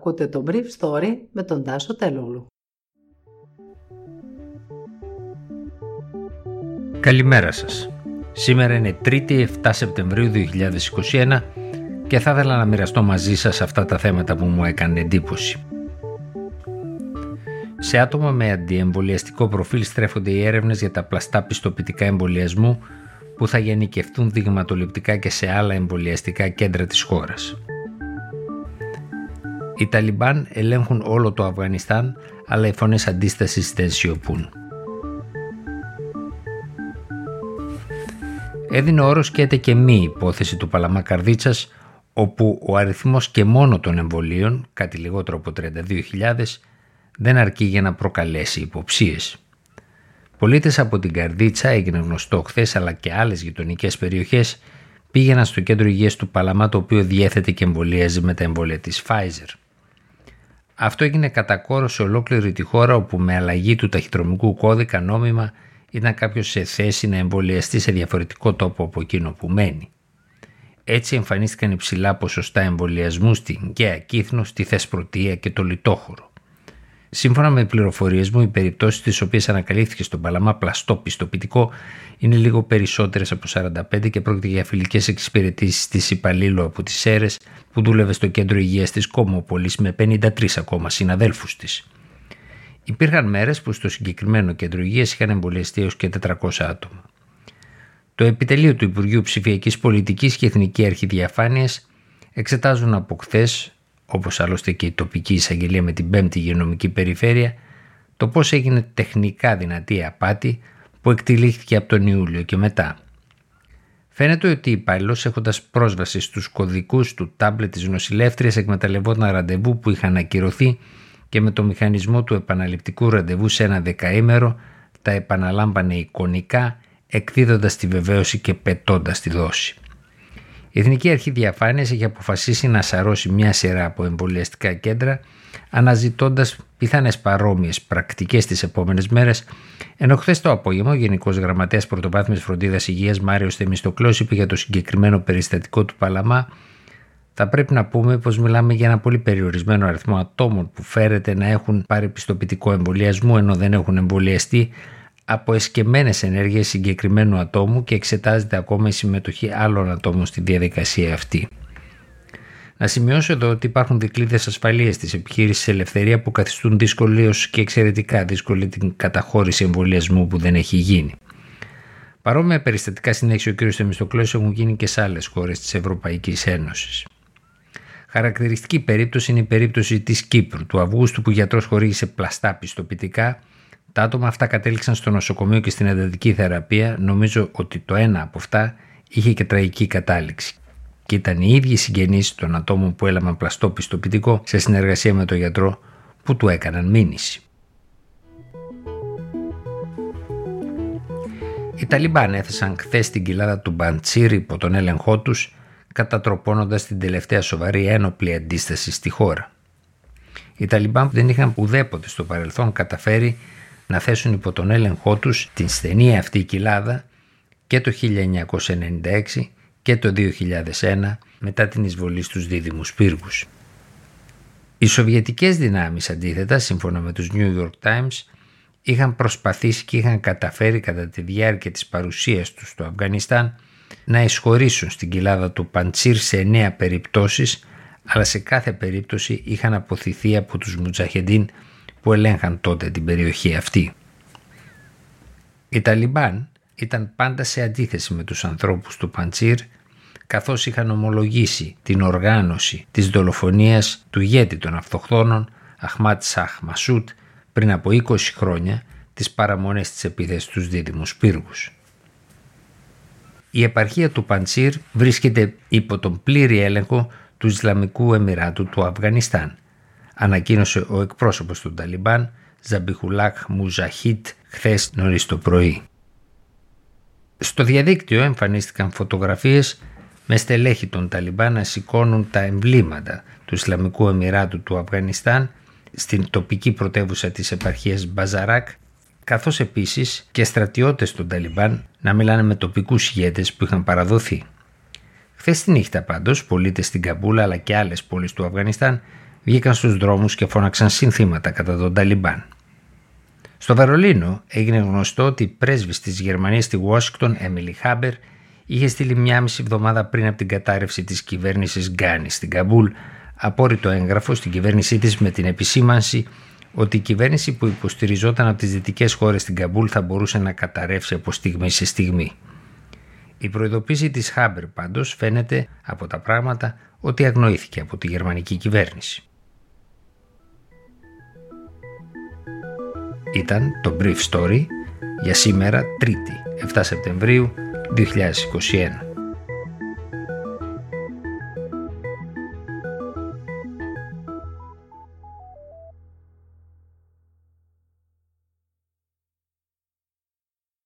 Ακούτε το Brief Story με τον Τάσο Τελούλου. Καλημέρα σας. Σήμερα είναι 3η 7 Σεπτεμβρίου 2021 και θα ήθελα να μοιραστώ μαζί σας αυτά τα θέματα που μου έκανε εντύπωση. Σε άτομα με αντιεμβολιαστικό προφίλ στρέφονται οι έρευνες για τα πλαστά πιστοποιητικά εμβολιασμού που θα γενικευτούν δειγματοληπτικά και σε άλλα εμβολιαστικά κέντρα της χώρας. Οι Ταλιμπάν ελέγχουν όλο το Αφγανιστάν, αλλά οι φωνές αντίστασης δεν σιωπούν. Έδινε όρος και και μη υπόθεση του Παλαμά Καρδίτσας, όπου ο αριθμός και μόνο των εμβολίων, κάτι λιγότερο από 32.000, δεν αρκεί για να προκαλέσει υποψίες. Πολίτες από την Καρδίτσα έγινε γνωστό χθες αλλά και άλλες γειτονικές περιοχές πήγαιναν στο κέντρο υγείας του Παλαμά το οποίο διέθετε και εμβολίαζε με τα εμβόλια της Pfizer. Αυτό έγινε κατά κόρο σε ολόκληρη τη χώρα όπου με αλλαγή του ταχυδρομικού κώδικα νόμιμα ήταν κάποιος σε θέση να εμβολιαστεί σε διαφορετικό τόπο από εκείνο που μένει. Έτσι εμφανίστηκαν υψηλά ποσοστά εμβολιασμού στην Γκαία Κύθνος, στη Θεσπρωτεία και το Λιτόχωρο. Σύμφωνα με πληροφορίες μου, οι περιπτώσεις τις οποίες ανακαλύφθηκε στον Παλαμά πλαστό πιστοποιητικό είναι λίγο περισσότερες από 45 και πρόκειται για φιλικές εξυπηρετήσεις της υπαλλήλου από τις ΣΕΡΕ που δούλευε στο κέντρο υγείας της Κόμοπολη με 53 ακόμα συναδέλφους της. Υπήρχαν μέρες που στο συγκεκριμένο κέντρο υγείας είχαν εμβολιαστεί έως και 400 άτομα. Το επιτελείο του Υπουργείου Ψηφιακής Πολιτικής και Εθνική Αρχή Διαφάνεια εξετάζουν από χθες όπως άλλωστε και η τοπική εισαγγελία με την 5η υγειονομική περιφέρεια, το πώς έγινε τεχνικά δυνατή απάτη που εκτελήχθηκε από τον Ιούλιο και μετά. Φαίνεται ότι η υπάλληλο έχοντας πρόσβαση στους κωδικούς του τάμπλετ της νοσηλεύτριας εκμεταλλευόταν ραντεβού που είχαν ακυρωθεί και με το μηχανισμό του επαναληπτικού ραντεβού σε ένα δεκαήμερο τα επαναλάμπανε εικονικά εκδίδοντας τη βεβαίωση και πετώντας τη δόση. Η Εθνική Αρχή Διαφάνειας έχει αποφασίσει να σαρώσει μια σειρά από εμβολιαστικά κέντρα, αναζητώντας πιθανές παρόμοιες πρακτικές τις επόμενες μέρες, ενώ χθες το απόγευμα ο Γενικός Γραμματέας Πρωτοβάθμιας Φροντίδας Υγείας Μάριος Θεμιστοκλό είπε για το συγκεκριμένο περιστατικό του Παλαμά θα πρέπει να πούμε πως μιλάμε για ένα πολύ περιορισμένο αριθμό ατόμων που φέρεται να έχουν πάρει πιστοποιητικό εμβολιασμό ενώ δεν έχουν εμβολιαστεί από εσκεμμένες ενέργειες συγκεκριμένου ατόμου και εξετάζεται ακόμα η συμμετοχή άλλων ατόμων στη διαδικασία αυτή. Να σημειώσω εδώ ότι υπάρχουν δικλείδες ασφαλείας της επιχείρησης Ελευθερία που καθιστούν δύσκολη και εξαιρετικά δύσκολη την καταχώρηση εμβολιασμού που δεν έχει γίνει. Παρόμοια περιστατικά συνέχισε ο κ. Θεμιστοκλέος έχουν γίνει και σε άλλες χώρες της Ευρωπαϊκής Ένωσης. Χαρακτηριστική περίπτωση είναι η περίπτωση της Κύπρου, του Αυγούστου που γιατρός χορήγησε πλαστά πιστοποιητικά τα άτομα αυτά κατέληξαν στο νοσοκομείο και στην εντατική θεραπεία. Νομίζω ότι το ένα από αυτά είχε και τραγική κατάληξη. Και ήταν οι ίδιοι συγγενείς των ατόμων που έλαβαν πλαστό πιστοποιητικό σε συνεργασία με τον γιατρό που του έκαναν μήνυση. Οι Ταλιμπάν έθεσαν χθες την κοιλάδα του Μπαντσίρ υπό τον έλεγχό τους, κατατροπώνοντας την τελευταία σοβαρή ένοπλη αντίσταση στη χώρα. Οι Ταλιμπάν δεν είχαν ουδέποτε στο παρελθόν καταφέρει να θέσουν υπό τον έλεγχό τους την στενή αυτή κοιλάδα και το 1996 και το 2001 μετά την εισβολή στους δίδυμους πύργους. Οι Σοβιετικές δυνάμεις αντίθετα, σύμφωνα με τους New York Times, είχαν προσπαθήσει και είχαν καταφέρει κατά τη διάρκεια της παρουσίας τους στο Αφγανιστάν να εισχωρήσουν στην κοιλάδα του Παντσίρ σε εννέα περιπτώσεις, αλλά σε κάθε περίπτωση είχαν αποθηθεί από τους Μουτζαχεντίν που ελέγχαν τότε την περιοχή αυτή. Οι Ταλιμπάν ήταν πάντα σε αντίθεση με τους ανθρώπους του Παντσίρ καθώς είχαν ομολογήσει την οργάνωση της δολοφονίας του ηγέτη των αυτοχθόνων Αχμάτ Σαχ Μασούτ πριν από 20 χρόνια τις παραμονές της επίθεσης στους δίδυμους πύργους. Η επαρχία του Παντσίρ βρίσκεται υπό τον πλήρη έλεγχο του Ισλαμικού Εμμυράτου του Αφγανιστάν ανακοίνωσε ο εκπρόσωπος του Ταλιμπάν Ζαμπιχουλάχ Μουτζαχίντ χθες νωρίς το πρωί. Στο διαδίκτυο εμφανίστηκαν φωτογραφίες με στελέχη των Ταλιμπάν να σηκώνουν τα εμβλήματα του Ισλαμικού Εμιράτου του Αφγανιστάν στην τοπική πρωτεύουσα της επαρχίας Μπαζαράκ καθώς επίσης και στρατιώτες των Ταλιμπάν να μιλάνε με τοπικούς ηγέτες που είχαν παραδοθεί. Χθες τη νύχτα πάντως, πολίτες στην Καμπούλ αλλά και άλλες πόλεις του Αφγανιστάν βγήκαν στους δρόμους και φώναξαν συνθήματα κατά των Ταλιμπάν. Στο Βερολίνο έγινε γνωστό ότι η πρέσβης της Γερμανίας στη Ουάσινγκτον, Έμιλι Χάμπερ, είχε στείλει μια μισή εβδομάδα πριν από την κατάρρευση της κυβέρνησης Γκάνι στην Καμπούλ απόρρητο έγγραφο στην κυβέρνησή της με την επισήμανση ότι η κυβέρνηση που υποστηριζόταν από τις δυτικές χώρες στην Καμπούλ θα μπορούσε να καταρρεύσει από στιγμή σε στιγμή. Η προειδοποίηση της Χάμπερ πάντως φαίνεται από τα πράγματα ότι αγνοήθηκε από τη γερμανική κυβέρνηση. Ήταν το Brief Story για σήμερα 3η 7 Σεπτεμβρίου 2021.